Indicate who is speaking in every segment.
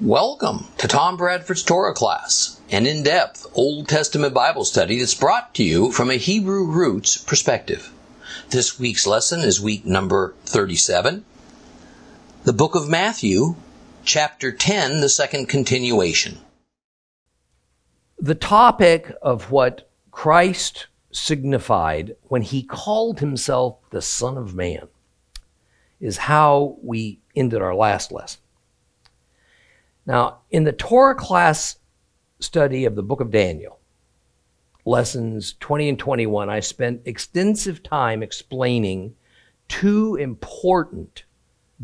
Speaker 1: Welcome to Tom Bradford's Torah class, an in depth Old Testament Bible study that's brought to you from a Hebrew roots perspective. This week's lesson is week number 37. The book of Matthew, chapter 10, the second continuation.
Speaker 2: The topic of what Christ signified when he called himself the Son of Man is how we ended our last lesson. Now, in the Torah class study of the book of Daniel, lessons 20 and 21, I spent extensive time explaining two important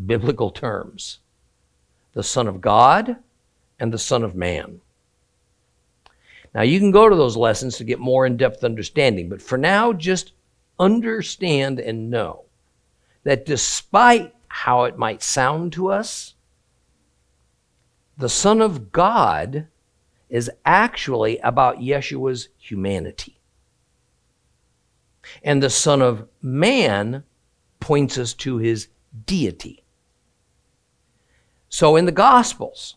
Speaker 2: biblical terms the Son of God and the Son of Man. Now, you can go to those lessons to get more in depth understanding, but for now, just understand and know that despite how it might sound to us, the Son of God is actually about Yeshua's humanity. And the Son of Man points us to his deity. So in the Gospels,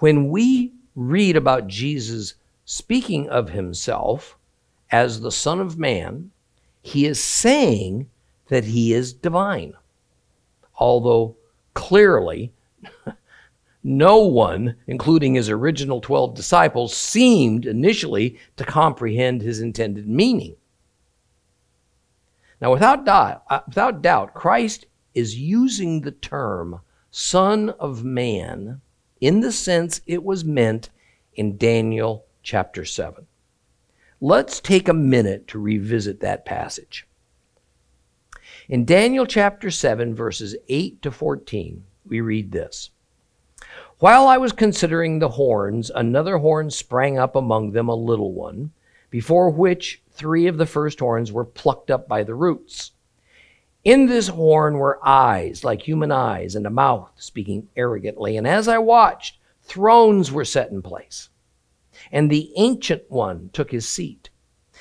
Speaker 2: when we read about Jesus speaking of himself as the Son of Man, he is saying that he is divine. Although clearly, no one, including his original 12 disciples, seemed initially to comprehend his intended meaning. Now, without doubt, uh, without doubt, Christ is using the term Son of Man in the sense it was meant in Daniel chapter 7. Let's take a minute to revisit that passage. In Daniel chapter 7, verses 8 to 14, we read this While I was considering the horns, another horn sprang up among them, a little one, before which three of the first horns were plucked up by the roots. In this horn were eyes like human eyes, and a mouth speaking arrogantly. And as I watched, thrones were set in place and the ancient one took his seat.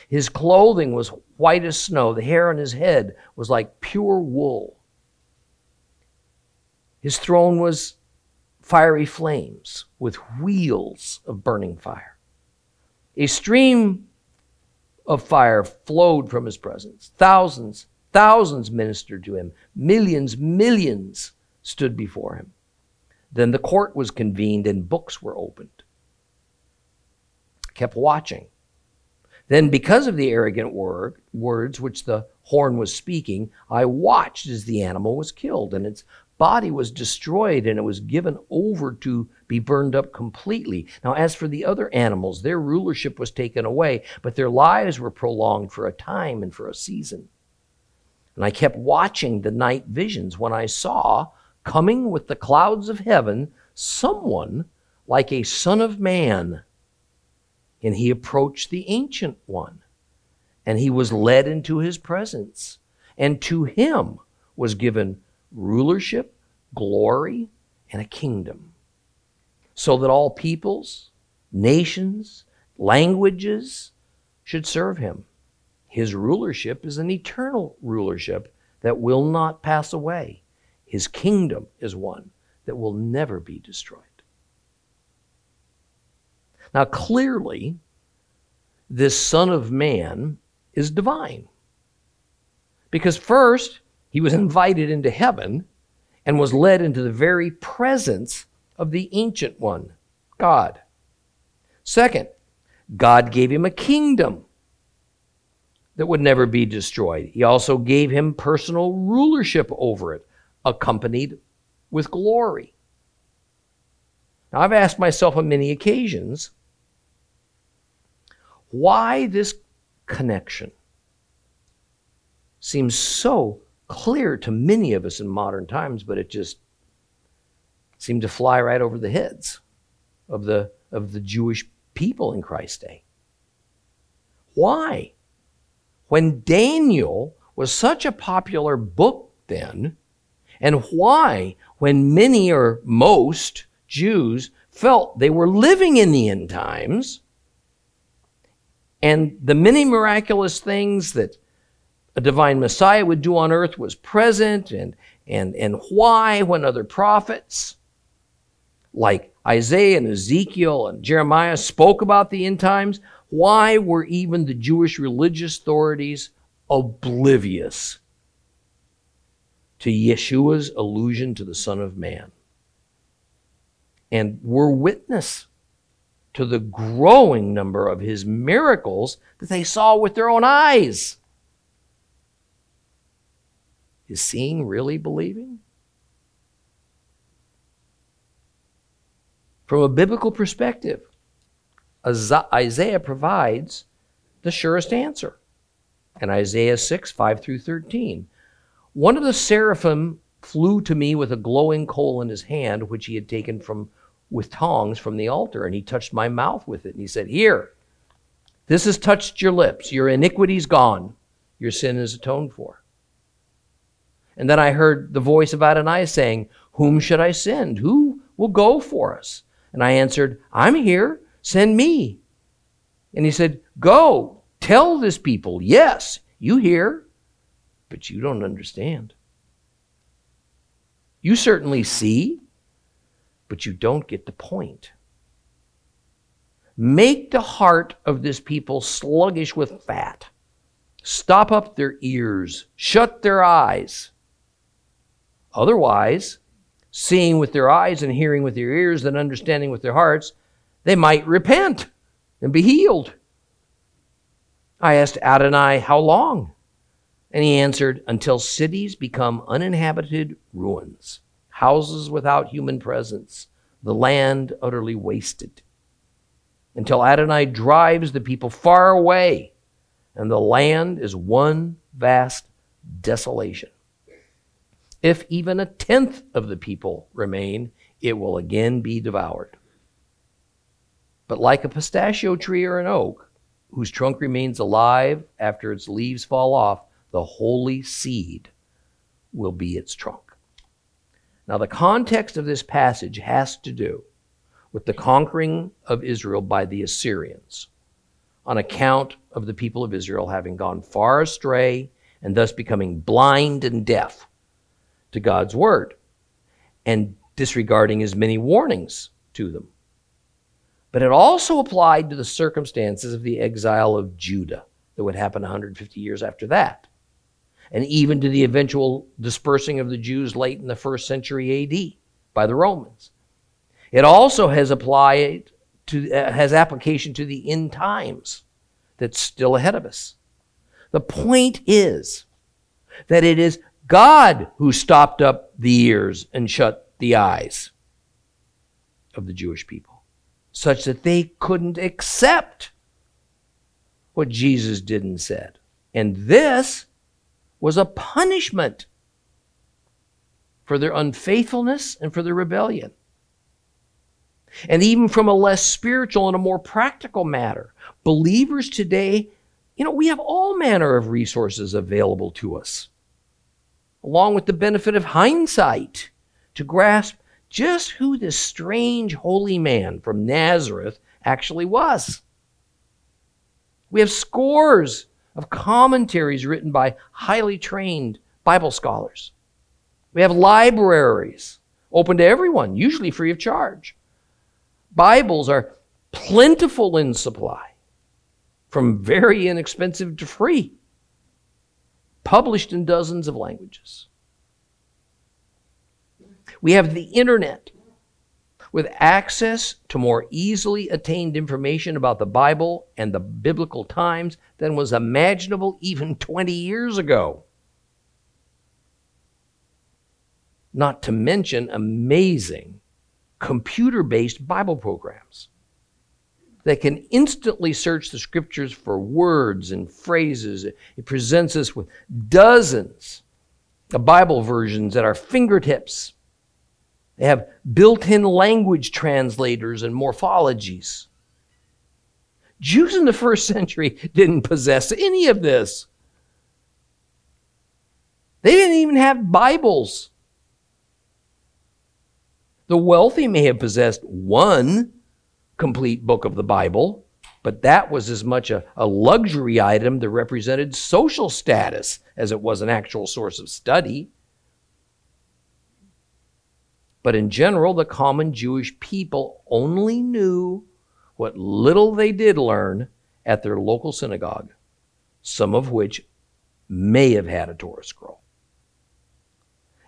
Speaker 2: His clothing was white as snow, the hair on his head was like pure wool. His throne was fiery flames with wheels of burning fire. A stream of fire flowed from his presence. Thousands, thousands ministered to him. Millions, millions stood before him. Then the court was convened and books were opened kept watching. Then, because of the arrogant word, words which the horn was speaking, I watched as the animal was killed, and its body was destroyed, and it was given over to be burned up completely. Now, as for the other animals, their rulership was taken away, but their lives were prolonged for a time and for a season. And I kept watching the night visions when I saw, coming with the clouds of heaven, someone like a son of man and he approached the Ancient One, and he was led into his presence. And to him was given rulership, glory, and a kingdom, so that all peoples, nations, languages should serve him. His rulership is an eternal rulership that will not pass away. His kingdom is one that will never be destroyed. Now, clearly, this Son of Man is divine. Because first, he was invited into heaven and was led into the very presence of the Ancient One, God. Second, God gave him a kingdom that would never be destroyed. He also gave him personal rulership over it, accompanied with glory. Now, I've asked myself on many occasions why this connection seems so clear to many of us in modern times, but it just seemed to fly right over the heads of the, of the Jewish people in Christ's day. Why? When Daniel was such a popular book then, and why, when many or most Jews felt they were living in the end times, and the many miraculous things that a divine Messiah would do on earth was present, and, and, and why when other prophets like Isaiah and Ezekiel and Jeremiah spoke about the end times, why were even the Jewish religious authorities oblivious to Yeshua's allusion to the Son of Man? And were witness to the growing number of his miracles that they saw with their own eyes. Is seeing really believing? From a biblical perspective, Isaiah provides the surest answer. In Isaiah 6, 5 through 13, one of the seraphim flew to me with a glowing coal in his hand, which he had taken from with tongs from the altar, and he touched my mouth with it. And he said, Here, this has touched your lips. Your iniquity's gone. Your sin is atoned for. And then I heard the voice of Adonai saying, Whom should I send? Who will go for us? And I answered, I'm here. Send me. And he said, Go, tell this people, yes, you hear, but you don't understand. You certainly see, but you don't get the point. Make the heart of this people sluggish with fat. Stop up their ears, shut their eyes. Otherwise, seeing with their eyes and hearing with their ears and understanding with their hearts, they might repent and be healed. I asked Adonai, How long? And he answered, Until cities become uninhabited ruins houses without human presence, the land utterly wasted. Until Adonai drives the people far away, and the land is one vast desolation. If even a tenth of the people remain, it will again be devoured. But like a pistachio tree or an oak, whose trunk remains alive after its leaves fall off, the holy seed will be its trunk. Now, the context of this passage has to do with the conquering of Israel by the Assyrians on account of the people of Israel having gone far astray and thus becoming blind and deaf to God's word and disregarding his many warnings to them. But it also applied to the circumstances of the exile of Judah that would happen 150 years after that and even to the eventual dispersing of the Jews late in the first century AD by the Romans. It also has applied to uh, has application to the end times that's still ahead of us. The point is that it is God who stopped up the ears and shut the eyes of the Jewish people, such that they couldn't accept what Jesus did and said. And this was a punishment for their unfaithfulness and for their rebellion. And even from a less spiritual and a more practical matter, believers today, you know, we have all manner of resources available to us, along with the benefit of hindsight to grasp just who this strange holy man from Nazareth actually was. We have scores of commentaries written by highly trained Bible scholars. We have libraries open to everyone, usually free of charge. Bibles are plentiful in supply, from very inexpensive to free, published in dozens of languages. We have the internet with access to more easily attained information about the Bible and the biblical times than was imaginable even 20 years ago. Not to mention amazing computer based Bible programs that can instantly search the scriptures for words and phrases. It presents us with dozens of Bible versions at our fingertips they have built in language translators and morphologies. Jews in the first century didn't possess any of this. They didn't even have Bibles. The wealthy may have possessed one complete book of the Bible, but that was as much a, a, luxury item that represented social status as it was an actual source of study. But in general, the common Jewish people only knew what little they did learn at their local synagogue, some of which may have had a Torah scroll.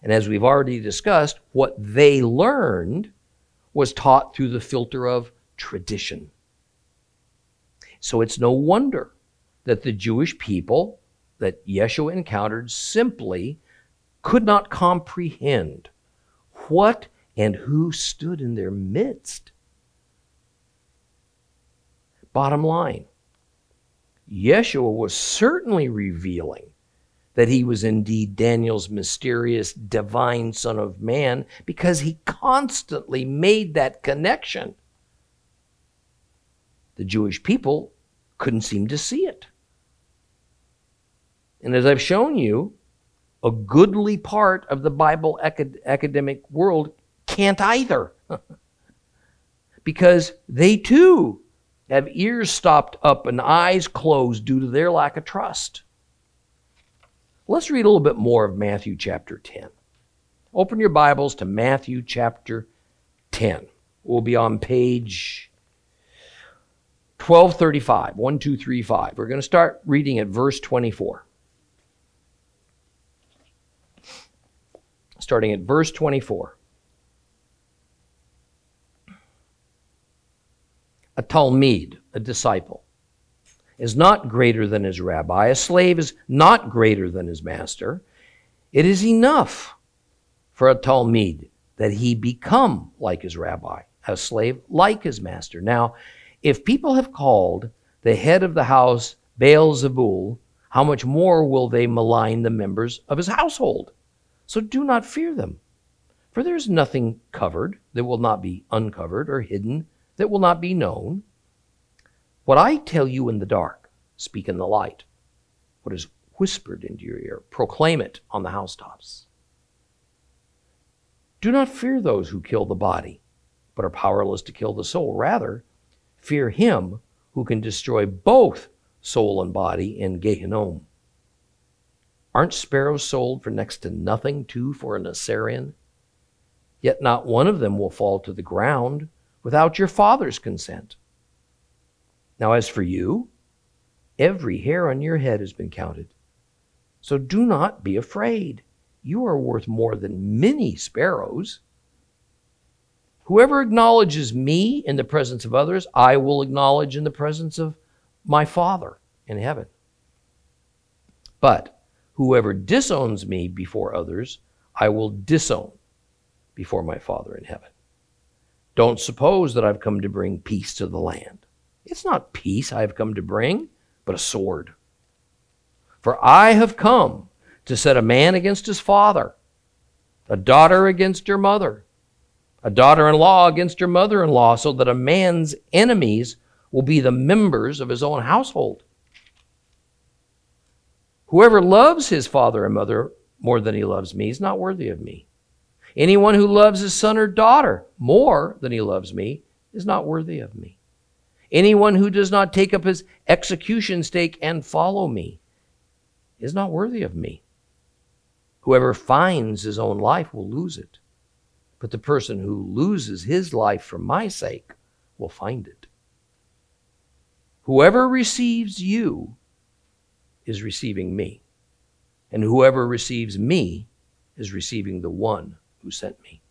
Speaker 2: And as we've already discussed, what they learned was taught through the filter of tradition. So it's no wonder that the Jewish people that Yeshua encountered simply could not comprehend what and who stood in their midst. Bottom line, Yeshua was certainly revealing that he was indeed Daniel's mysterious divine Son of Man because he constantly made that connection. The Jewish people couldn't seem to see it. And as I've shown you, a goodly part of the Bible acad- academic world can't either. because they too have ears stopped up and eyes closed due to their lack of trust. Let's read a little bit more of Matthew chapter 10. Open your Bibles to Matthew chapter 10. We'll be on page 1235, 1235. We're going to start reading at verse 24. Starting at verse 24. A talmid, a disciple is not greater than his rabbi. A slave is not greater than his master. It is enough for a talmid that he become like his rabbi, a slave like his master. Now, if people have called the head of the house Baal Zebul, how much more will they malign the members of his household? So do not fear them. For there is nothing covered that will not be uncovered, or hidden that will not be known. What I tell you in the dark, speak in the light. What is whispered into your ear, proclaim it on the housetops. Do not fear those who kill the body, but are powerless to kill the soul. Rather, fear him who can destroy both soul and body in Gehinnom. Aren't sparrows sold for next to nothing, two, for an assarion? Yet not one of them will fall to the ground without your Father's consent. Now, as for you, every hair on your head has been counted. So do not be afraid. You are worth more than many sparrows. Whoever acknowledges me in the presence of others, I will acknowledge in the presence of my Father in heaven. But whoever disowns me before others, I will disown before my Father in heaven. Don't suppose that I've come to bring peace to the land. It's not peace I have come to bring, but a sword. For I have come to set a man against his father, a daughter against her mother, a daughter in law against your mother in law, so that a man's enemies will be the members of his own household. Whoever loves his father and mother more than he loves me is not worthy of me. Anyone who loves his son or daughter more than he loves me is not worthy of me. Anyone who does not take up his execution stake and follow me is not worthy of me. Whoever finds his own life will lose it, but the person who loses his life for my sake will find it. Whoever receives you is receiving me, and whoever receives me is receiving the one who sent me.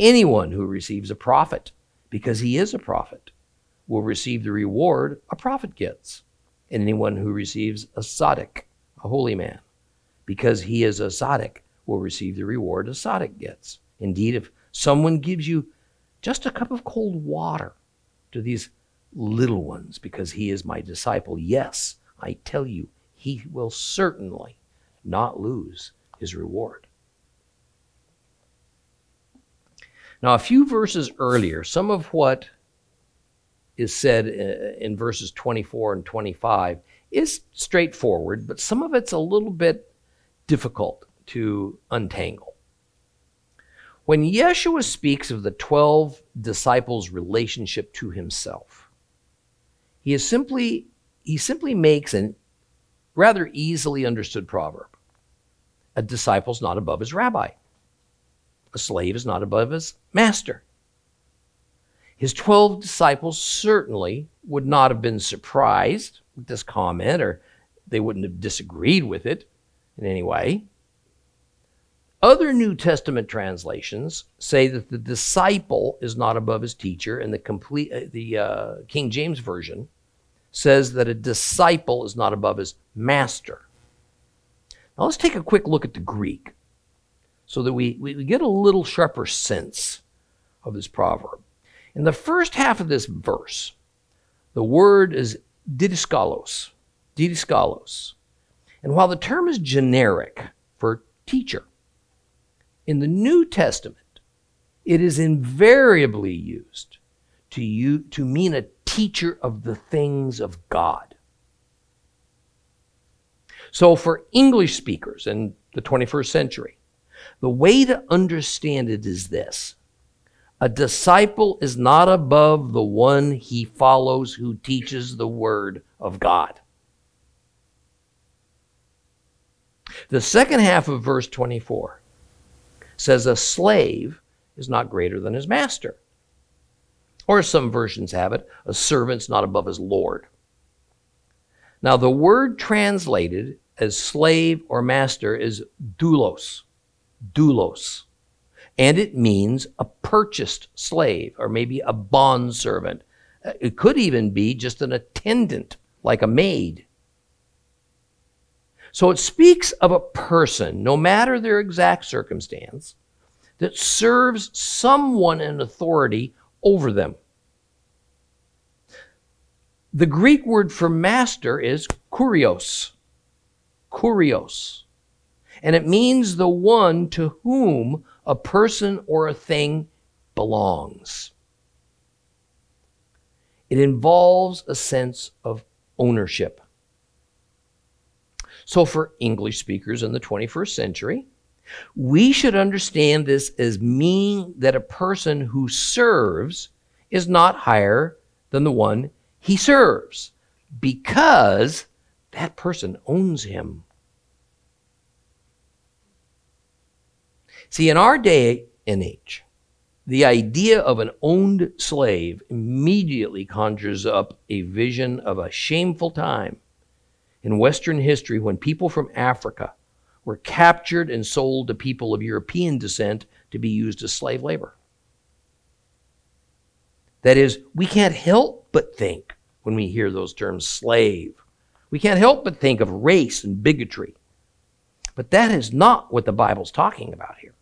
Speaker 2: Anyone who receives a prophet, because he is a prophet, will receive the reward a prophet gets. And anyone who receives a tzaddik, a holy man, because he is a tzaddik, will receive the reward a tzaddik gets. Indeed, if someone gives you just a cup of cold water to these little ones because he is my disciple, yes, I tell you, he will certainly not lose his reward. Now, a few verses earlier, some of what is said uh, in verses 24 and 25 is straightforward, but some of it's a little bit difficult to untangle. When Yeshua speaks of the 12 disciples' relationship to himself, he is simply he simply makes a rather easily understood proverb. A disciple is not above his rabbi. A slave is not above his master. His 12 disciples certainly would not have been surprised with this comment, or they wouldn't have disagreed with it in any way. Other New Testament translations say that the disciple is not above his teacher, and the complete uh, the uh, King James version says that a disciple is not above his master. Now let's take a quick look at the Greek so that we, we get a little sharper sense of this proverb. In the first half of this verse, the word is didaskalos, didaskalos. And while the term is generic for teacher, in the New Testament, it is invariably used to, you, to mean a teacher of the things of God. So, for English speakers in the 21st century, the way to understand it is this a disciple is not above the one he follows who teaches the word of God. The second half of verse 24 says a slave is not greater than his master. Or some versions have it, a servant's not above his lord. Now, the word translated as slave or master is doulos, doulos, and it means a purchased slave or maybe a bond servant. Uh, it could even be just an attendant, like a maid. So it speaks of a person, no matter their exact circumstance, that serves someone in authority over them. The Greek word for master is kurios. Kurios. And it means the one to whom a person or a thing belongs. It involves a sense of ownership. So, for English speakers in the 21st century, we should understand this as meaning that a person who serves is not higher than the one he serves because that person owns him. See, in our day and age, the idea of an owned slave immediately conjures up a vision of a shameful time in Western history when people from Africa were captured and sold to people of European descent to be used as slave labor. That is, we can't help but think when we hear those terms slave. We can't help but think of race and bigotry. But that is not what the Bible's talking about here.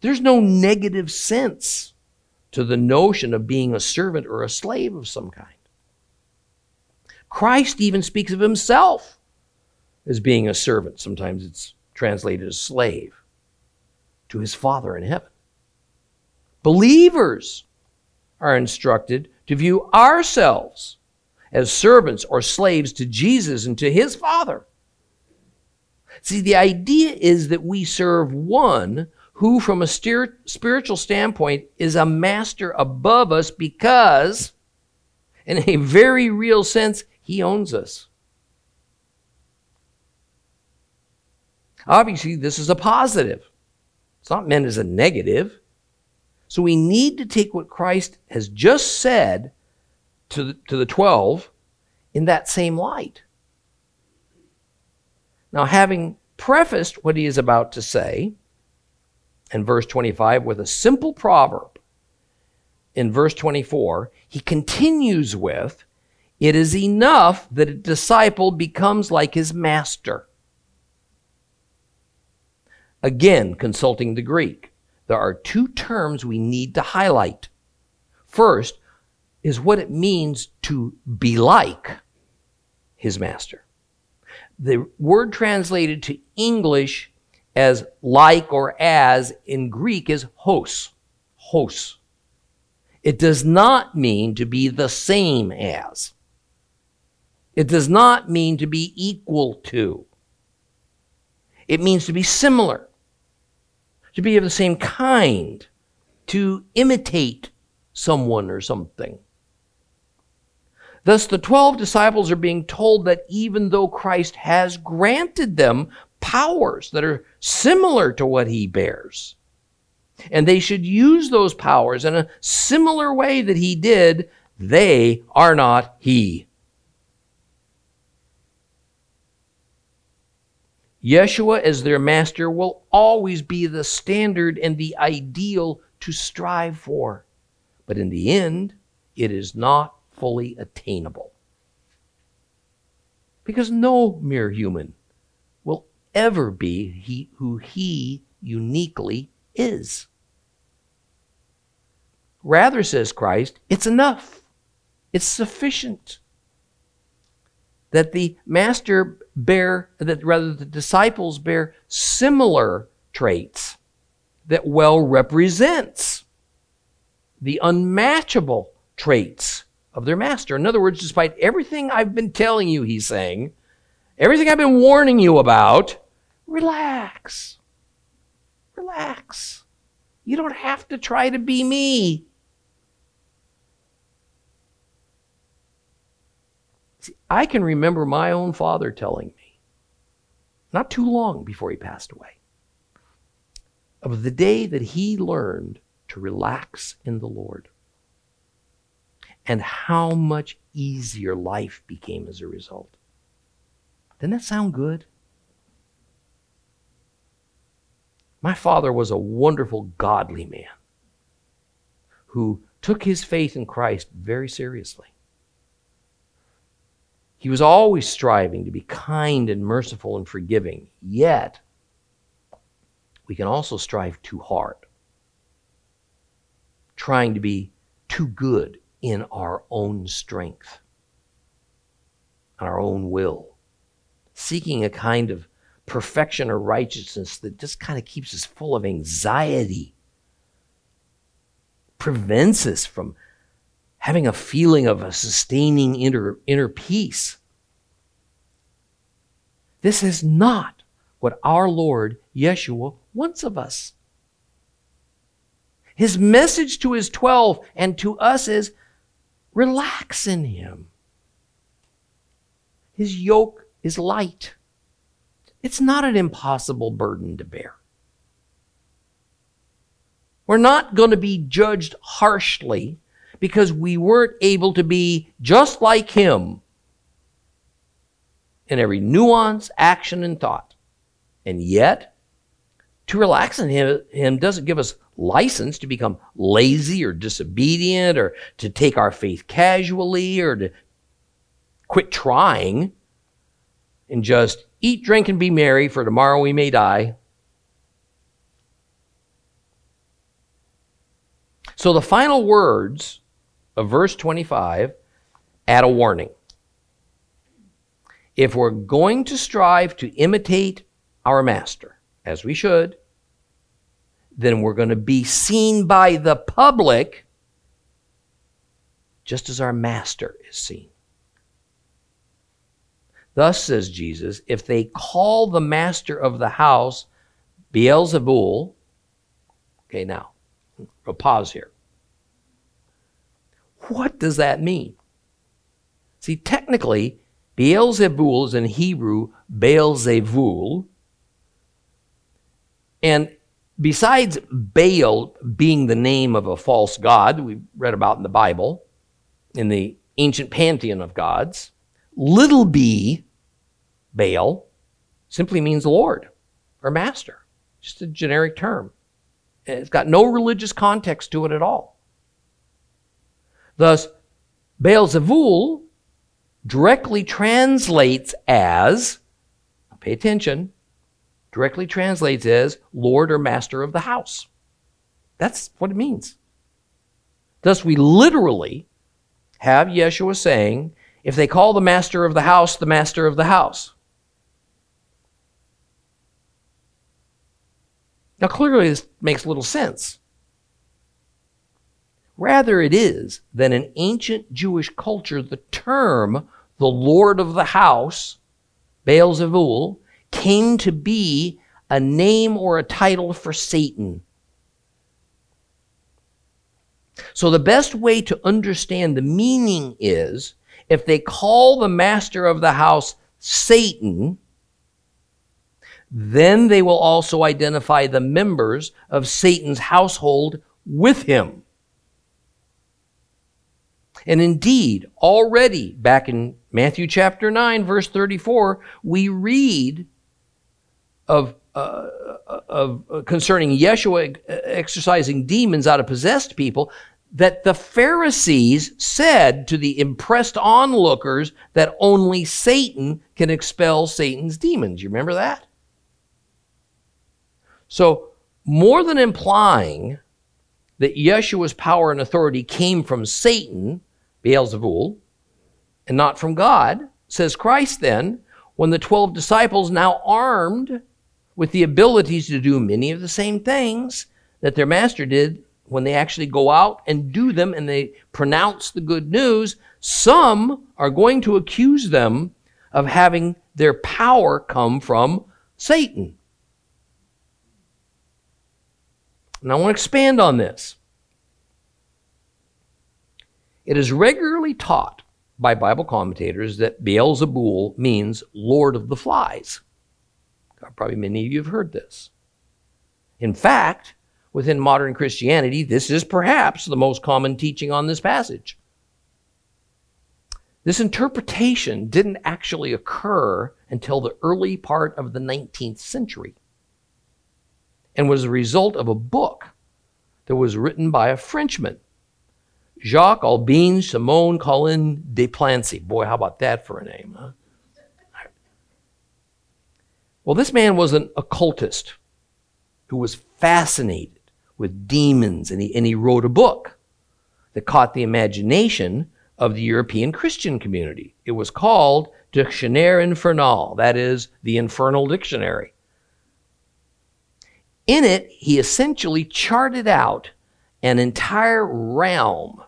Speaker 2: There's no negative sense to the notion of being a servant or a slave of some kind. Christ even speaks of himself as being a servant. Sometimes it's translated as slave to his Father in heaven. Believers are instructed to view ourselves as servants or slaves to Jesus and to his Father. See, the idea is that we serve one who, from a spiritual standpoint, is a master above us because, in a very real sense, he owns us. Obviously, this is a positive. It's not meant as a negative. So we need to take what Christ has just said to the, to the 12 in that same light. Now, having prefaced what he is about to say in verse 25 with a simple proverb, in verse 24, he continues with it is enough that a disciple becomes like his master. Again, consulting the Greek, there are two terms we need to highlight. First is what it means to be like his master. The word translated to English as like or as in Greek is hos. Hos. It does not mean to be the same as. It does not mean to be equal to. It means to be similar, to be of the same kind, to imitate someone or something. Thus, the 12 disciples are being told that even though Christ has granted them powers that are similar to what he bears. And they should use those powers in a similar way that he did. They are not he. Yeshua as their master will always be the standard and the ideal to strive for. But in the end, it is not fully attainable. Because no mere human will ever be he, who he uniquely is. Rather, says Christ, it's enough. It's sufficient that the master bear, that rather the disciples bear similar traits that well represents the unmatchable traits of their master. In other words, despite everything I've been telling you, he's saying, everything I've been warning you about, relax. Relax. You don't have to try to be me. See, I can remember my own father telling me, not too long before he passed away, of the day that he learned to relax in the Lord and how much easier life became as a result. Didn't that sound good? My father was a wonderful, godly man who took his faith in Christ very seriously. He was always striving to be kind and merciful and forgiving, yet, we can also strive too hard, trying to be too good in our own strength, our own will, seeking a kind of perfection or righteousness that just kind of keeps us full of anxiety, prevents us from having a feeling of a sustaining inner, inner peace. This is not what our Lord Yeshua wants of us. His message to his 12 and to us is relax in him. His yoke is light. It's not an impossible burden to bear. We're not going to be judged harshly because we weren't able to be just like him in every nuance, action, and thought. And yet, to relax in him, him doesn't give us license to become lazy or disobedient or to take our faith casually or to quit trying and just eat, drink, and be merry, for tomorrow we may die. So the final words of verse 25 add a warning. If we're going to strive to imitate our master, as we should, then we're going to be seen by the public just as our master is seen. Thus, says Jesus, if they call the master of the house Beelzebul, okay, now, a pause here. What does that mean? See, technically, Beelzebul is in Hebrew Beelzevul. And besides Baal being the name of a false god we read about in the Bible, in the ancient pantheon of gods, little b, Baal, simply means Lord or master, just a generic term. It's got no religious context to it at all. Thus, Beelzebul directly translates as, pay attention, directly translates as Lord or Master of the house. That's what it means. Thus, we literally have Yeshua saying, if they call the master of the house the master of the house. Now, clearly, this makes little sense. Rather, it is that in ancient Jewish culture, the term the Lord of the house, Beelzebul, came to be a name or a title for Satan. So, the best way to understand the meaning is if they call the master of the house Satan, then they will also identify the members of Satan's household with him. And indeed, already back in Matthew chapter 9, verse 34, we read of, uh, of uh, concerning Yeshua exorcising demons out of possessed people that the Pharisees said to the impressed onlookers that only Satan can expel Satan's demons. You remember that? So, more than implying that Yeshua's power and authority came from Satan, Beelzebul, and not from God, says Christ then, when the 12 disciples, now armed with the abilities to do many of the same things that their master did, when they actually go out and do them and they pronounce the good news, some are going to accuse them of having their power come from Satan. And I want to expand on this. It is regularly taught by Bible commentators that Beelzebul means Lord of the Flies. Probably many of you have heard this. In fact, within modern Christianity, this is perhaps the most common teaching on this passage. This interpretation didn't actually occur until the early part of the 19th century and was a result of a book that was written by a Frenchman, Jacques Albin Simone, Collin de Plancy. Boy, how about that for a name, huh? Well, this man was an occultist who was fascinated with demons, and he, and he wrote a book that caught the imagination of the European Christian community. It was called Dictionnaire Infernal, that is, the Infernal Dictionary. In it, he essentially charted out an entire realm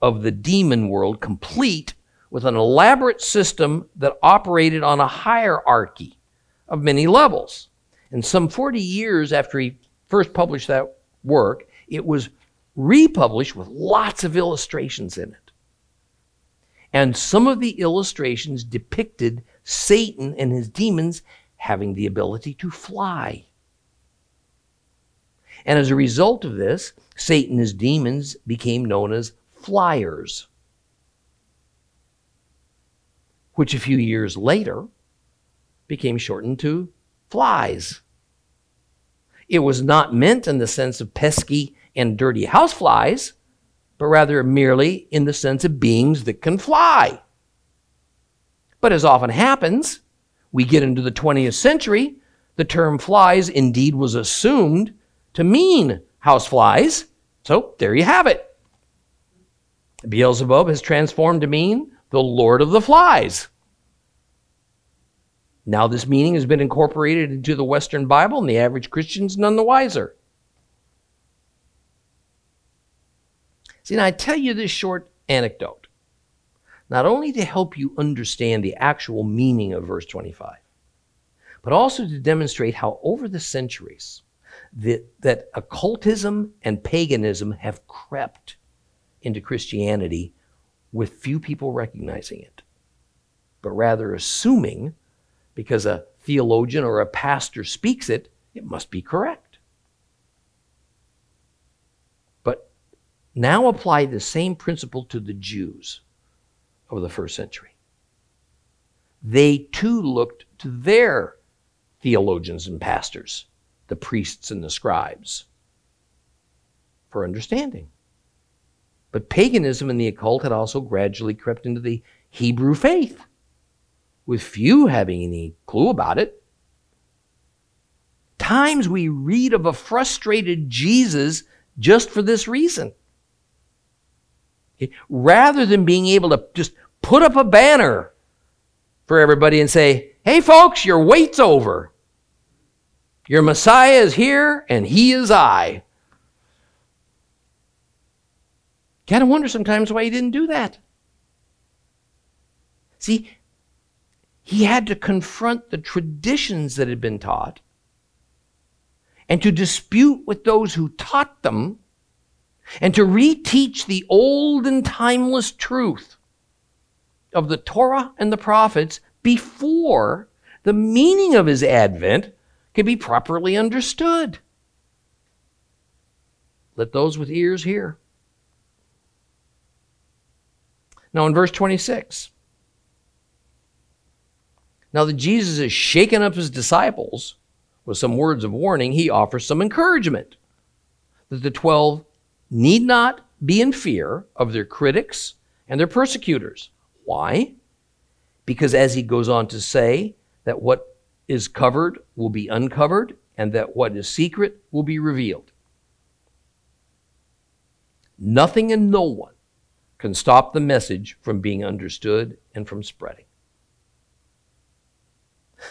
Speaker 2: of the demon world, complete with an elaborate system that operated on a hierarchy of many levels. And some 40 years after he first published that work, it was republished with lots of illustrations in it. And some of the illustrations depicted Satan and his demons having the ability to fly. And as a result of this, Satan and his demons became known as flyers, which a few years later became shortened to flies. It was not meant in the sense of pesky and dirty houseflies, but rather merely in the sense of beings that can fly. But as often happens, we get into the 20th century, the term flies indeed was assumed to mean houseflies. So there you have it. Beelzebub has transformed to mean the Lord of the Flies. Now, this meaning has been incorporated into the Western Bible, and the average Christian's none the wiser. See, now I tell you this short anecdote, not only to help you understand the actual meaning of verse 25, but also to demonstrate how over the centuries that, that occultism and paganism have crept into Christianity with few people recognizing it, but rather assuming because a theologian or a pastor speaks it, it must be correct. But now apply the same principle to the Jews of the first century. They too looked to their theologians and pastors, the priests and the scribes, for understanding. But paganism and the occult had also gradually crept into the Hebrew faith with few having any clue about it. Times we read of a frustrated Jesus just for this reason. Rather than being able to just put up a banner for everybody and say, hey, folks, your wait's over. Your Messiah is here and he is I. Kind of wonder sometimes why he didn't do that. See, he had to confront the traditions that had been taught and to dispute with those who taught them and to reteach the old and timeless truth of the Torah and the prophets before the meaning of his advent can be properly understood. Let those with ears hear. Now, in verse 26, now that Jesus has shaken up his disciples with some words of warning, he offers some encouragement that the 12 need not be in fear of their critics and their persecutors. Why? Because as he goes on to say, that what is covered will be uncovered, and that what is secret will be revealed. Nothing and no one can stop the message from being understood and from spreading.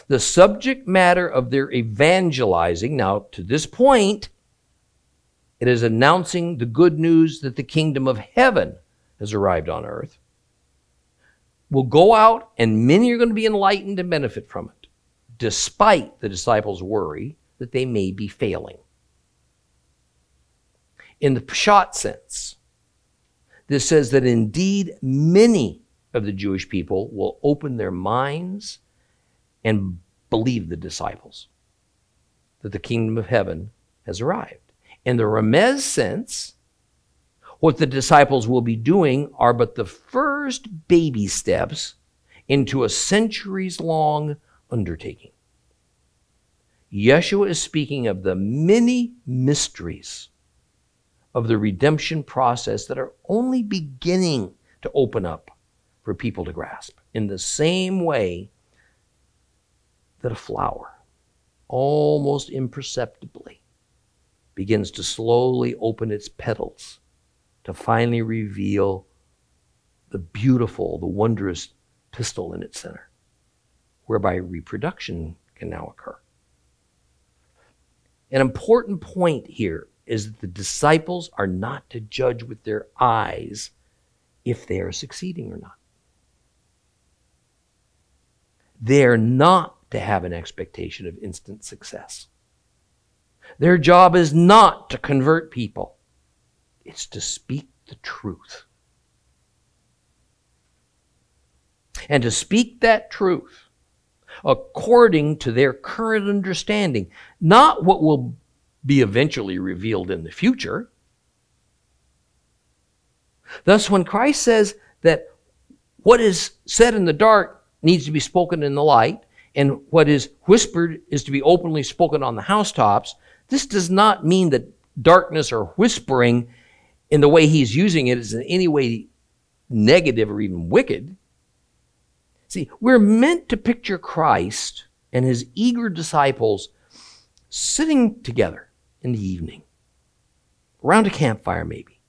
Speaker 2: The subject matter of their evangelizing, now to this point, it is announcing the good news that the kingdom of heaven has arrived on earth. Will go out, and many are going to be enlightened and benefit from it, despite the disciples' worry that they may be failing. In the Peshat sense, this says that indeed many of the Jewish people will open their minds and believe the disciples that the kingdom of heaven has arrived. In the Remez sense, what the disciples will be doing are but the first baby steps into a centuries long undertaking. Yeshua is speaking of the many mysteries of the redemption process that are only beginning to open up for people to grasp. In the same way that a flower, almost imperceptibly, begins to slowly open its petals to finally reveal the beautiful, the wondrous pistil in its center, whereby reproduction can now occur. An important point here is that the disciples are not to judge with their eyes if they are succeeding or not. They are not to have an expectation of instant success. Their job is not to convert people, it's to speak the truth. And to speak that truth according to their current understanding, not what will be eventually revealed in the future. Thus, when Christ says that what is said in the dark needs to be spoken in the light, and what is whispered is to be openly spoken on the housetops, this does not mean that darkness or whispering in the way he's using it is in any way negative or even wicked. See, we're meant to picture Christ and his eager disciples sitting together in the evening, around a campfire maybe.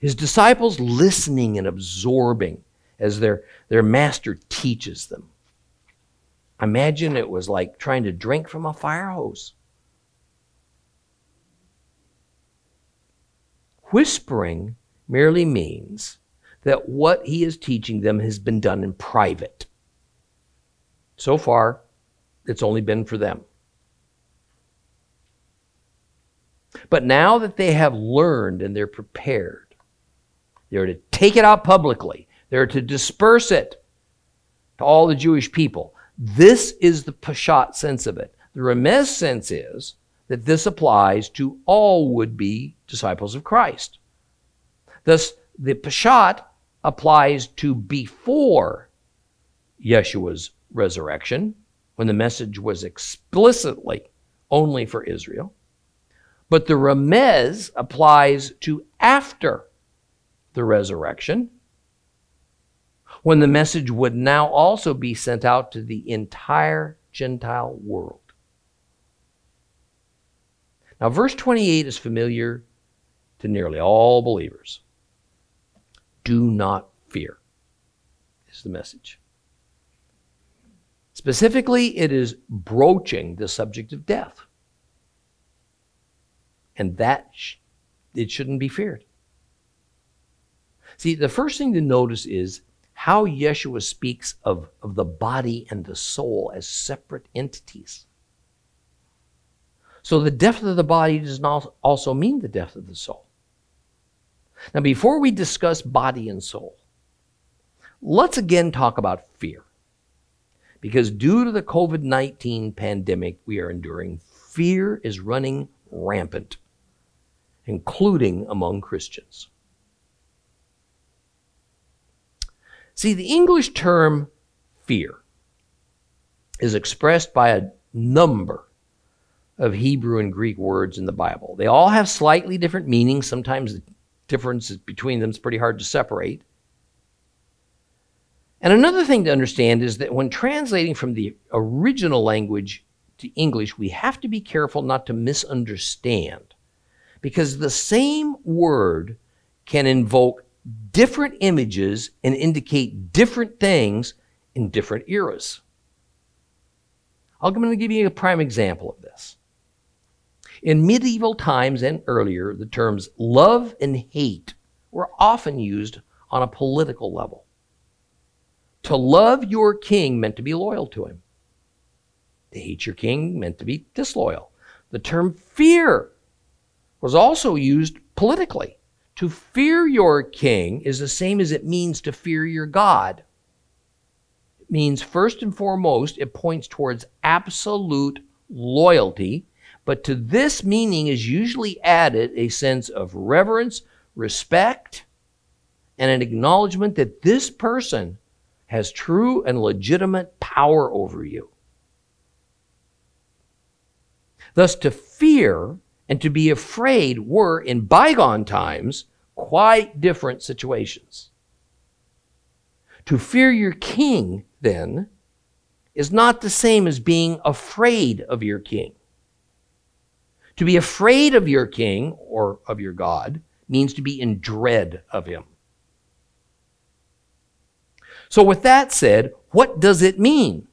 Speaker 2: His disciples listening and absorbing as their, their master teaches them. Imagine it was like trying to drink from a fire hose. Whispering merely means that what he is teaching them has been done in private. So far, it's only been for them. But now that they have learned and they're prepared, they're to take it out publicly, they're to disperse it to all the Jewish people. This is the Peshat sense of it. The Remez sense is that this applies to all would be disciples of Christ. Thus, the Peshat applies to before Yeshua's resurrection, when the message was explicitly only for Israel. But the Remez applies to after the resurrection, when the message would now also be sent out to the entire Gentile world. Now, verse 28 is familiar to nearly all believers. Do not fear, is the message. Specifically, it is broaching the subject of death. And that, sh- it shouldn't be feared. See, the first thing to notice is how Yeshua speaks of, of the body and the soul as separate entities. So the death of the body does not also mean the death of the soul. Now, before we discuss body and soul, let's again talk about fear. Because due to the COVID 19 pandemic we are enduring, fear is running rampant, including among Christians. See, the English term fear is expressed by a number of Hebrew and Greek words in the Bible. They all have slightly different meanings. Sometimes the difference between them is pretty hard to separate. And another thing to understand is that when translating from the original language to English, we have to be careful not to misunderstand because the same word can invoke different images and indicate different things in different eras. I'm going to give you a prime example of this. In medieval times and earlier, the terms love and hate were often used on a political level. To love your king meant to be loyal to him. To hate your king meant to be disloyal. The term fear was also used politically. To fear your king is the same as it means to fear your God. It means, first and foremost, it points towards absolute loyalty, but to this meaning is usually added a sense of reverence, respect, and an acknowledgement that this person has true and legitimate power over you. Thus, to fear and to be afraid were, in bygone times, quite different situations. To fear your king, then, is not the same as being afraid of your king. To be afraid of your king or of your God means to be in dread of him. So, with that said, what does it mean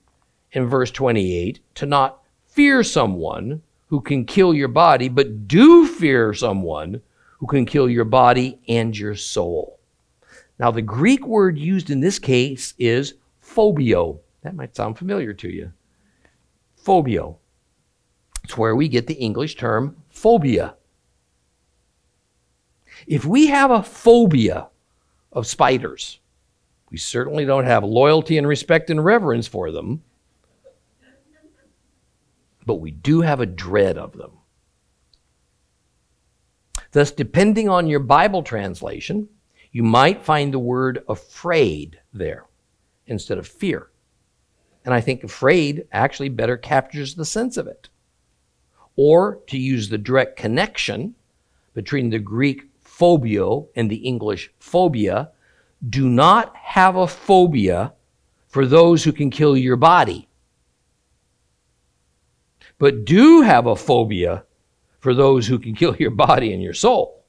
Speaker 2: in verse 28 to not fear someone who can kill your body, but do fear someone who can kill your body and your soul? Now, the Greek word used in this case is phobeo. That might sound familiar to you. Phobeo. It's where we get the English term phobia. If we have a phobia of spiders, we certainly don't have loyalty and respect and reverence for them, but we do have a dread of them. Thus, depending on your Bible translation, you might find the word afraid there instead of fear. And I think afraid actually better captures the sense of it. Or to use the direct connection between the Greek phobeo and the English phobia, do not have a phobia for those who can kill your body, but do have a phobia for those who can kill your body and your soul.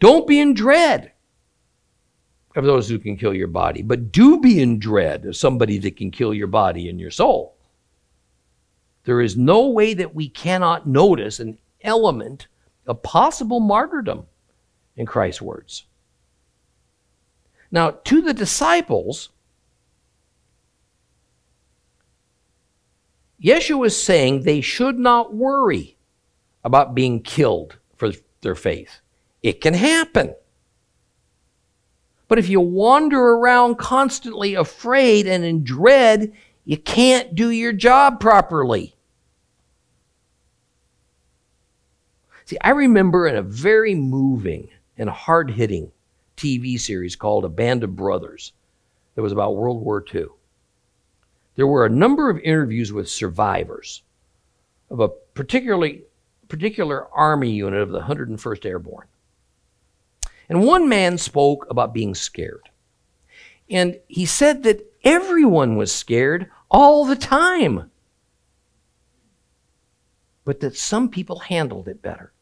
Speaker 2: Don't be in dread of those who can kill your body, but do be in dread of somebody that can kill your body and your soul. There is no way that we cannot notice an element of possible martyrdom in Christ's words. Now, to the disciples, Yeshua is saying they should not worry about being killed for their faith. It can happen. But if you wander around constantly afraid and in dread, you can't do your job properly. See, I remember in a very moving and hard hitting TV series called A Band of Brothers that was about World War II. There were a number of interviews with survivors of a particularly particular army unit of the 101st Airborne. And one man spoke about being scared. And he said that everyone was scared all the time, but that some people handled it better.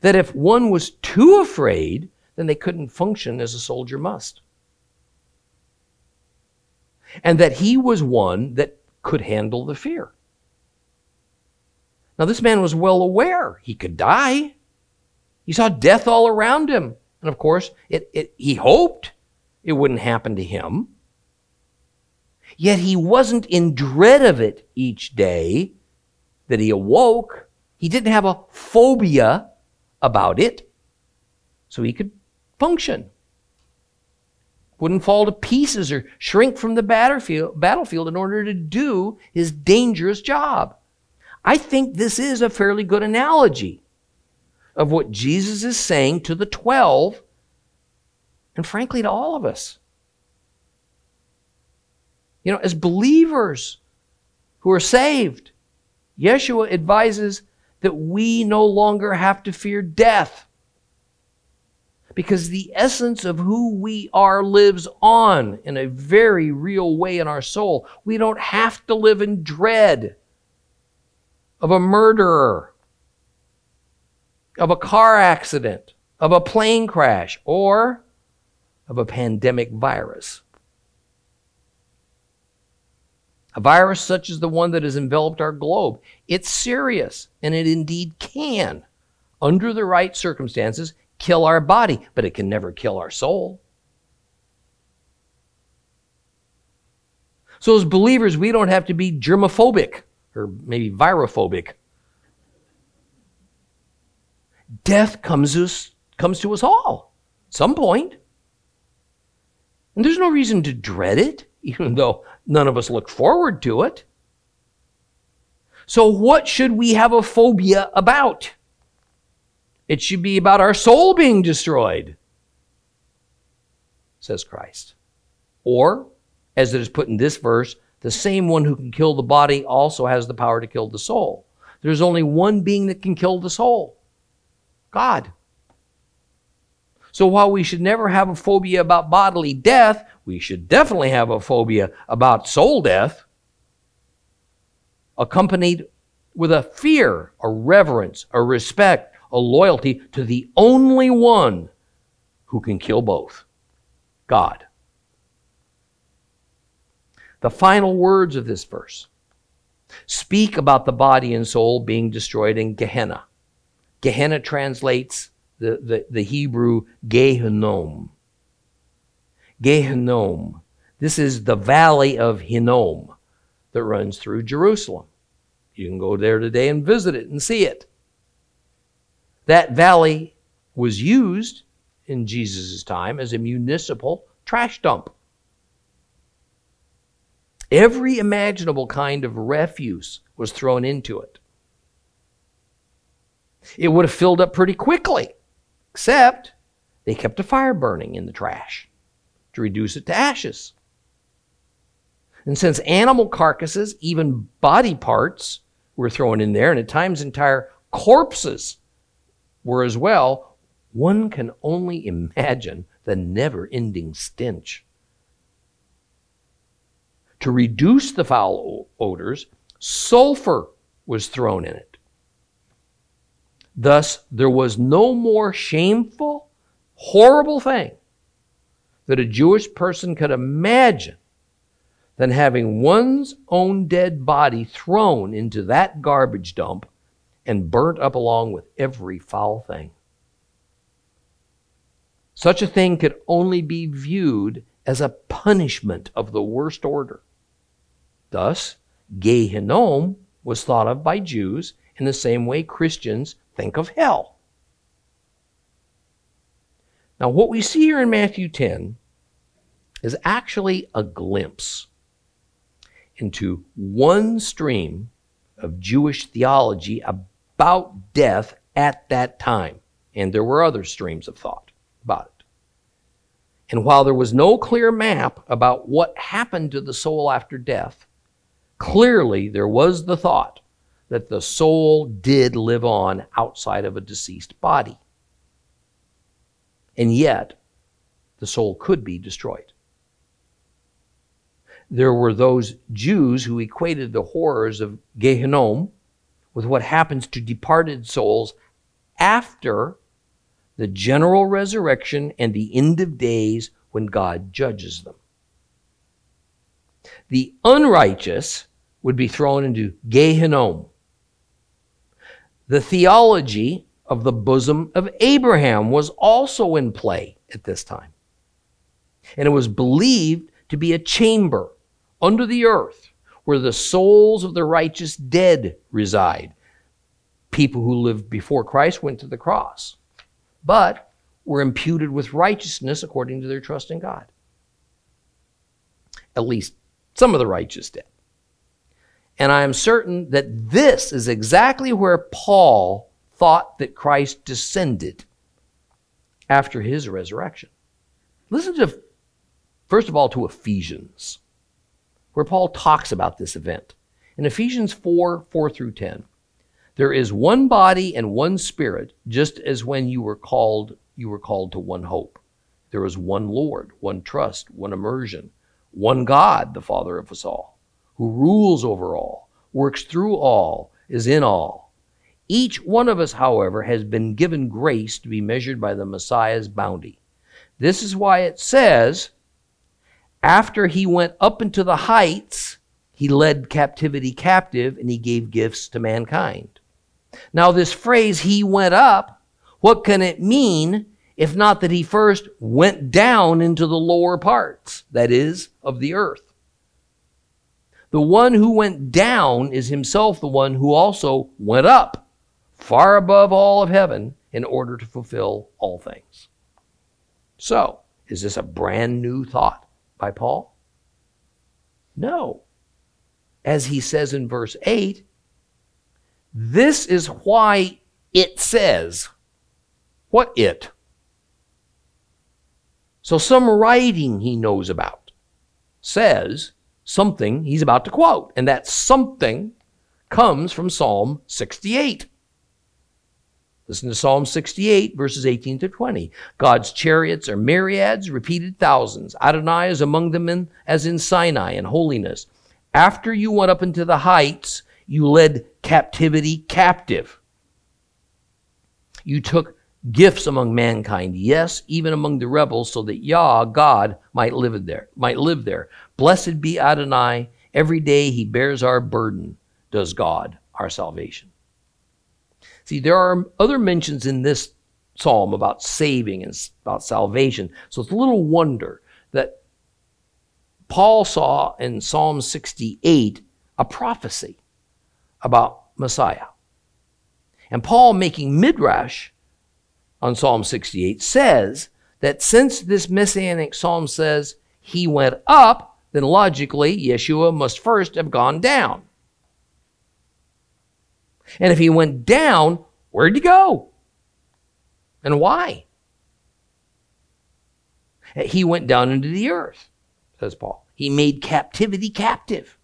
Speaker 2: That if one was too afraid, then they couldn't function as a soldier must. And that he was one that could handle the fear. Now, this man was well aware he could die. He saw death all around him. And of course, it, it, he hoped it wouldn't happen to him. Yet he wasn't in dread of it each day that he awoke. He didn't have a phobia about it so he could function. Wouldn't fall to pieces or shrink from the battlefield, in order to do his dangerous job. I think this is a fairly good analogy of what Jesus is saying to the 12 and frankly to all of us. You know, as believers who are saved, Yeshua advises that we no longer have to fear death because the essence of who we are lives on in a very real way in our soul. We don't have to live in dread of a murderer, of a car accident, of a plane crash, or of a pandemic virus. A virus such as the one that has enveloped our globe. It's serious, and it indeed can, under the right circumstances, kill our body, but it can never kill our soul. So, as believers, we don't have to be germophobic or maybe virophobic. Death comes to us, comes to us all at some point. And there's no reason to dread it, even though none of us look forward to it. So, what should we have a phobia about? It should be about our soul being destroyed, says Christ. Or, as it is put in this verse, the same one who can kill the body also has the power to kill the soul. There's only one being that can kill the soul God. So while we should never have a phobia about bodily death, we should definitely have a phobia about soul death, accompanied with a fear, a reverence, a respect a loyalty to the only one who can kill both God. The final words of this verse speak about the body and soul being destroyed in Gehenna. Gehenna translates the, the, the Hebrew Gehenom. Gehenom. This is the valley of Hinnom that runs through Jerusalem. You can go there today and visit it and see it. That valley was used in Jesus' time as a municipal trash dump. Every imaginable kind of refuse was thrown into it. It would have filled up pretty quickly, except they kept a fire burning in the trash to reduce it to ashes. And since animal carcasses, even body parts, were thrown in there, and at times entire corpses were as well, one can only imagine the never ending stench. To reduce the foul odors, sulfur was thrown in it. Thus, there was no more shameful, horrible thing that a Jewish person could imagine than having one's own dead body thrown into that garbage dump and burnt up along with every foul thing. Such a thing could only be viewed as a punishment of the worst order. Thus, Gehinnom was thought of by Jews in the same way Christians think of hell. Now, what we see here in Matthew 10 is actually a glimpse into one stream of Jewish theology about about death at that time. And there were other streams of thought about it. And while there was no clear map about what happened to the soul after death, clearly there was the thought that the soul did live on outside of a deceased body. And yet, the soul could be destroyed. There were those Jews who equated the horrors of Gehinnom with what happens to departed souls after the general resurrection and the end of days when God judges them. The unrighteous would be thrown into Gehinnom. The theology of the bosom of Abraham was also in play at this time. And it was believed to be a chamber under the earth where the souls of the righteous dead reside. People who lived before Christ went to the cross, but were imputed with righteousness according to their trust in God. at least some of the righteous did. And I am certain that this is exactly where Paul thought that Christ descended after his resurrection. Listen to, first of all, to Ephesians, where Paul talks about this event. In Ephesians 4 4 through 10, there is one body and one spirit, just as when you were called, you were called to one hope. There is one Lord, one trust, one immersion, one God, the Father of us all, who rules over all, works through all, is in all. Each one of us, however, has been given grace to be measured by the Messiah's bounty. This is why it says, after he went up into the heights, he led captivity captive and he gave gifts to mankind. Now, this phrase, he went up, what can it mean if not that he first went down into the lower parts, that is, of the earth? The one who went down is himself the one who also went up, far above all of heaven, in order to fulfill all things. So, is this a brand new thought by Paul? No. As he says in verse 8, this is why it says, what it? So some writing he knows about says something he's about to quote, and that something comes from Psalm 68. Listen to Psalm 68, verses 18 to 20. God's chariots are myriads, repeated thousands. Adonai is among them in, as in Sinai in holiness. After you went up into the heights, you led captivity captive. You took gifts among mankind, yes, even among the rebels, so that Yah, God, might live there, might live there. Blessed be Adonai. Every day he bears our burden, does God, our salvation. See, there are other mentions in this psalm about saving and about salvation. So it's a little wonder that Paul saw in Psalm 68 a prophecy about Messiah. And Paul, making midrash on Psalm 68, says that since this messianic psalm says he went up, then logically Yeshua must first have gone down. And if he went down, where'd he go? And why? He went down into the earth, says Paul. He made captivity captive.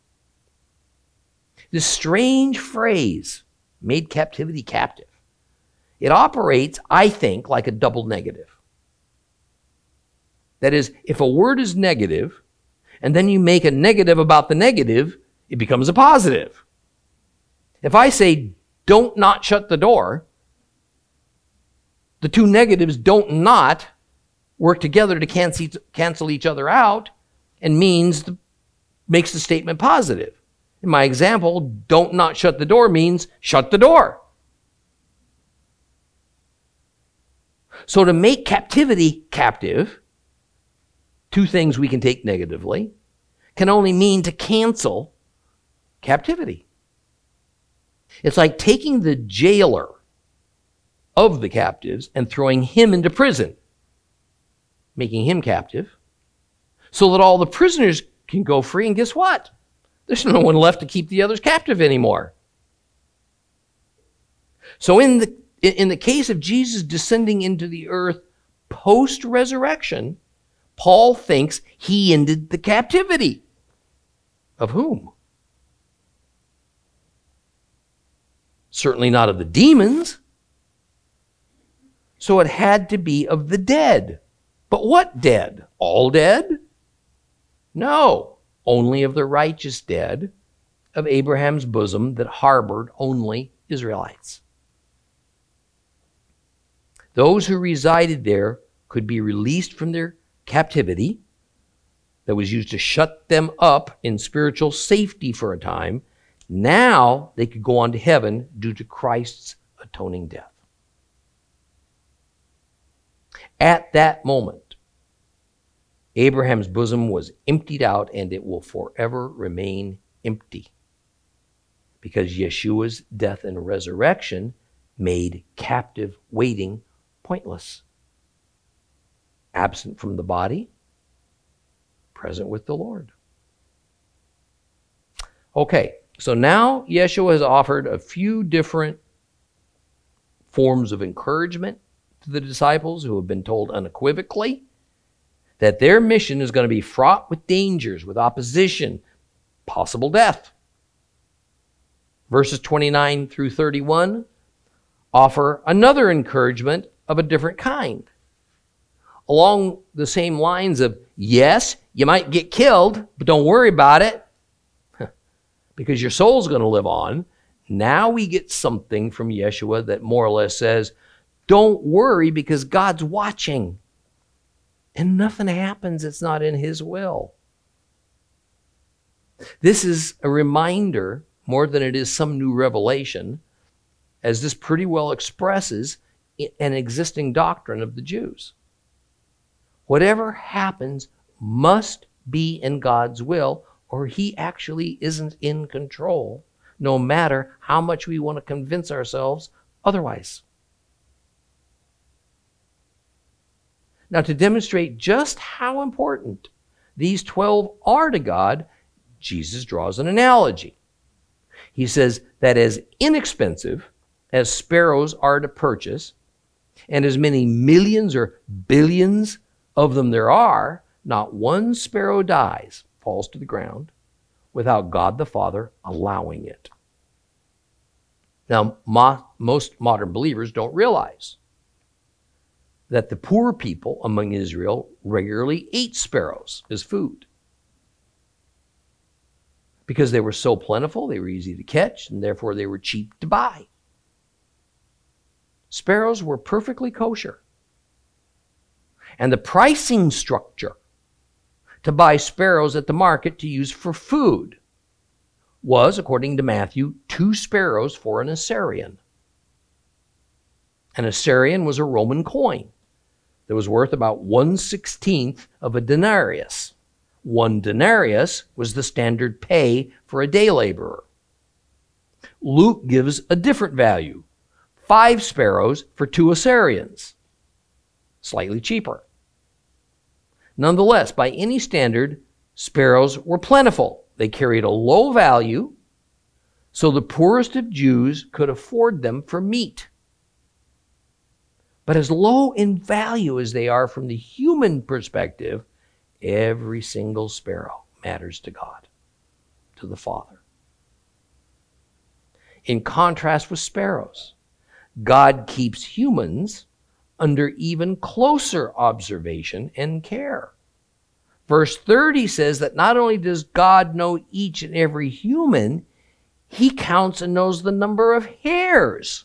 Speaker 2: This strange phrase, made captivity captive, it operates, I think, like a double negative. That is, if a word is negative, and then you make a negative about the negative, it becomes a positive. If I say, don't not shut the door, the two negatives don't not work together to cancel each other out and means the, makes the statement positive. In my example, don't not shut the door means shut the door. So to make captivity captive, two things we can take negatively, can only mean to cancel captivity. It's like taking the jailer of the captives and throwing him into prison, making him captive, so that all the prisoners can go free. And guess what? There's no one left to keep the others captive anymore. So, in the, in the case of Jesus descending into the earth post resurrection, Paul thinks he ended the captivity. Of whom? Certainly not of the demons. So it had to be of the dead. But what dead? All dead? No, only of the righteous dead of Abraham's bosom that harbored only Israelites. Those who resided there could be released from their captivity that was used to shut them up in spiritual safety for a time. Now they could go on to heaven due to Christ's atoning death. At that moment, Abraham's bosom was emptied out and it will forever remain empty because Yeshua's death and resurrection made captive waiting pointless. Absent from the body, present with the Lord. Okay, so now Yeshua has offered a few different forms of encouragement to the disciples who have been told unequivocally that their mission is going to be fraught with dangers, with opposition, possible death. Verses 29 through 31 offer another encouragement of a different kind. Along the same lines of, yes, you might get killed, but don't worry about it because your soul's going to live on. Now we get something from Yeshua that more or less says, don't worry because God's watching. And nothing happens that's not in His will. This is a reminder more than it is some new revelation, as this pretty well expresses an existing doctrine of the Jews. Whatever happens must be in God's will, or He actually isn't in control, no matter how much we want to convince ourselves otherwise. Now, to demonstrate just how important these 12 are to God, Jesus draws an analogy. He says that as inexpensive as sparrows are to purchase, and as many millions or billions of them there are, not one sparrow dies, falls to the ground, without God the Father allowing it. Now, mo- most modern believers don't realize that the poor people among Israel regularly ate sparrows as food. Because they were so plentiful, they were easy to catch, and therefore they were cheap to buy. Sparrows were perfectly kosher. And the pricing structure to buy sparrows at the market to use for food was, according to Matthew, two sparrows for an assarion. An assarion was a Roman coin that was worth about one sixteenth of a denarius. One denarius was the standard pay for a day laborer. Luke gives a different value five sparrows for two assarions, slightly cheaper. Nonetheless, by any standard, sparrows were plentiful. They carried a low value, so the poorest of Jews could afford them for meat. But as low in value as they are from the human perspective, every single sparrow matters to God, to the Father. In contrast with sparrows, God keeps humans under even closer observation and care. Verse 30 says that not only does God know each and every human, he counts and knows the number of hairs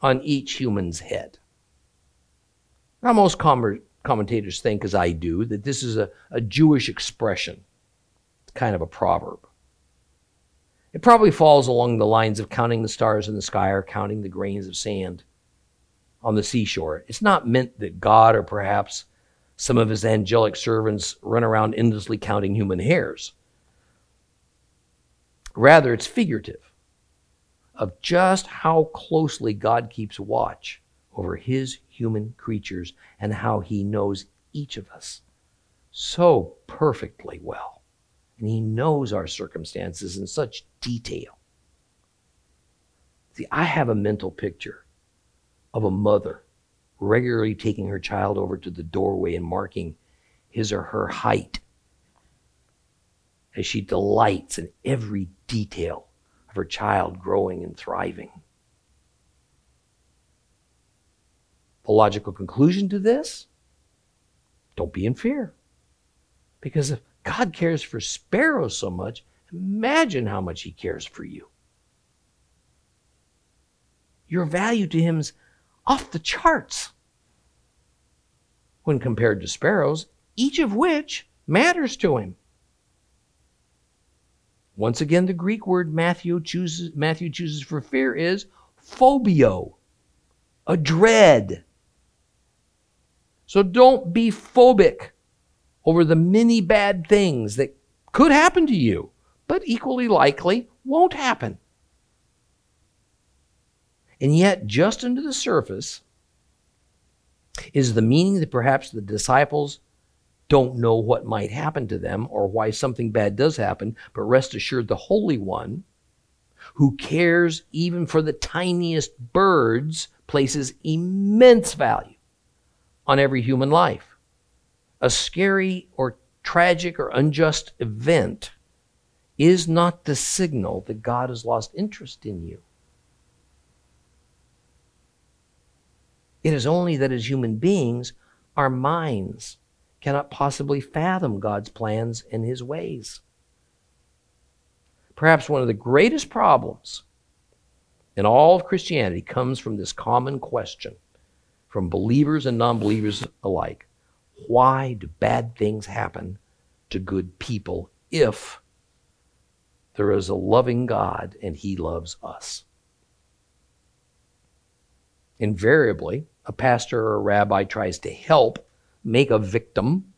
Speaker 2: on each human's head. Now, most com- commentators think, as I do, that this is a, a Jewish expression, it's kind of a proverb. It probably falls along the lines of counting the stars in the sky or counting the grains of sand on the seashore. It's not meant that God or perhaps some of his angelic servants run around endlessly counting human hairs. Rather, it's figurative of just how closely God keeps watch over his human creatures and how he knows each of us so perfectly well. And he knows our circumstances in such detail. See, I have a mental picture of a mother regularly taking her child over to the doorway and marking his or her height as she delights in every detail of her child growing and thriving. The logical conclusion to this don't be in fear. Because if God cares for sparrows so much, imagine how much He cares for you. Your value to Him's off the charts when compared to sparrows, each of which matters to Him. Once again, the Greek word Matthew chooses, Matthew chooses for fear is phobeo, a dread. So don't be phobic over the many bad things that could happen to you, but equally likely won't happen. And yet, just under the surface is the meaning that perhaps the disciples don't know what might happen to them or why something bad does happen, but rest assured the Holy One, who cares even for the tiniest birds, places immense value on every human life. A scary or tragic or unjust event is not the signal that God has lost interest in you. It is only that as human beings, our minds cannot possibly fathom God's plans and his ways. Perhaps one of the greatest problems in all of Christianity comes from this common question from believers and non believers alike Why do bad things happen to good people if there is a loving God and he loves us? Invariably, a pastor or a rabbi tries to help make a victim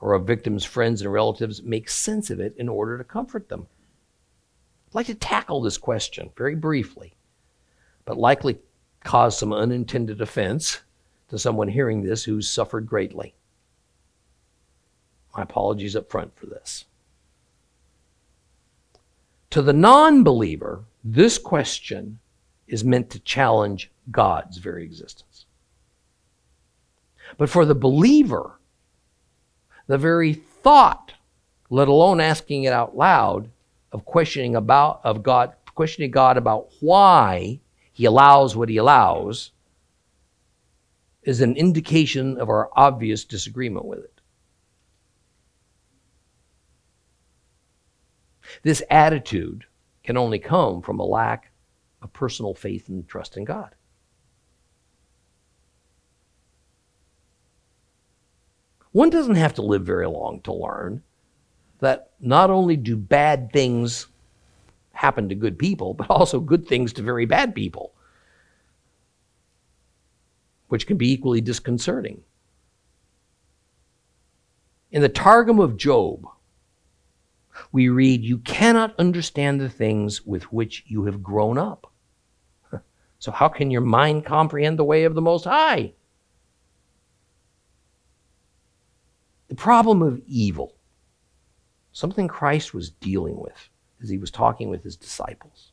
Speaker 2: or a victim's friends and relatives make sense of it in order to comfort them. I'd like to tackle this question very briefly, but likely cause some unintended offense to someone hearing this who's suffered greatly. My apologies up front for this. To the non believer, this question is meant to challenge God's very existence. But for the believer, the very thought, let alone asking it out loud, of questioning about of God, questioning God about why he allows what he allows, is an indication of our obvious disagreement with it. This attitude can only come from a lack of personal faith and trust in God. One doesn't have to live very long to learn that not only do bad things happen to good people, but also good things to very bad people, which can be equally disconcerting. In the Targum of Job, we read, You cannot understand the things with which you have grown up. So, how can your mind comprehend the way of the Most High? The problem of evil, something Christ was dealing with as he was talking with his disciples,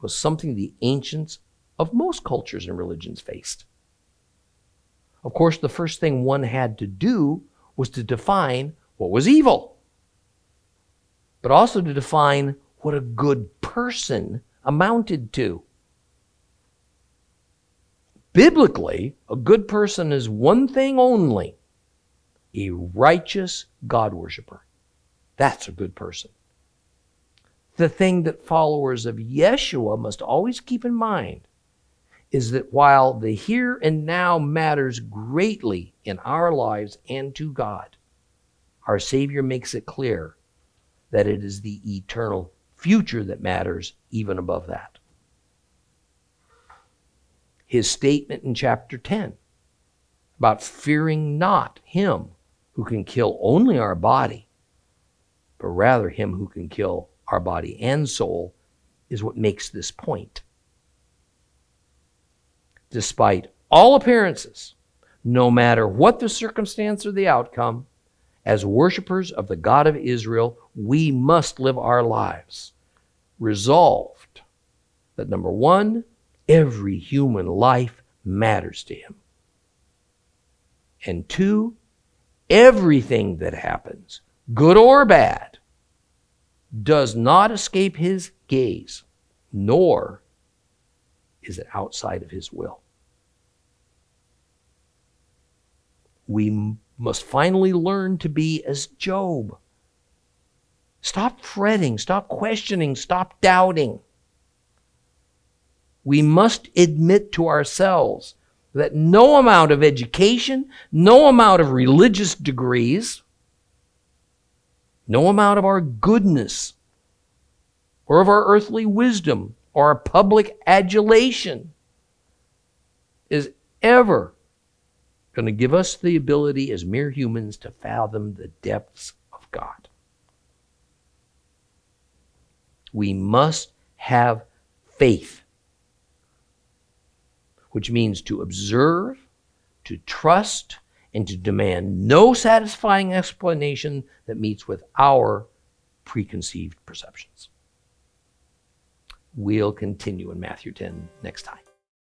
Speaker 2: was something the ancients of most cultures and religions faced. Of course, the first thing one had to do was to define what was evil, but also to define what a good person amounted to. Biblically, a good person is one thing only a righteous God worshiper. That's a good person. The thing that followers of Yeshua must always keep in mind is that while the here and now matters greatly in our lives and to God, our Savior makes it clear that it is the eternal future that matters even above that. His statement in chapter 10 about fearing not Him who can kill only our body, but rather him who can kill our body and soul, is what makes this point. Despite all appearances, no matter what the circumstance or the outcome, as worshippers of the God of Israel, we must live our lives resolved that number one, every human life matters to him. And two, everything that happens, good or bad, does not escape his gaze, nor is it outside of his will. We must finally learn to be as Job. Stop fretting, stop questioning, stop doubting. We must admit to ourselves that no amount of education, no amount of religious degrees, no amount of our goodness or of our earthly wisdom or our public adulation is ever going to give us the ability as mere humans to fathom the depths of God. We must have faith which means to observe, to trust, and to demand no satisfying explanation that meets with our preconceived perceptions. We'll continue in Matthew 10 next time.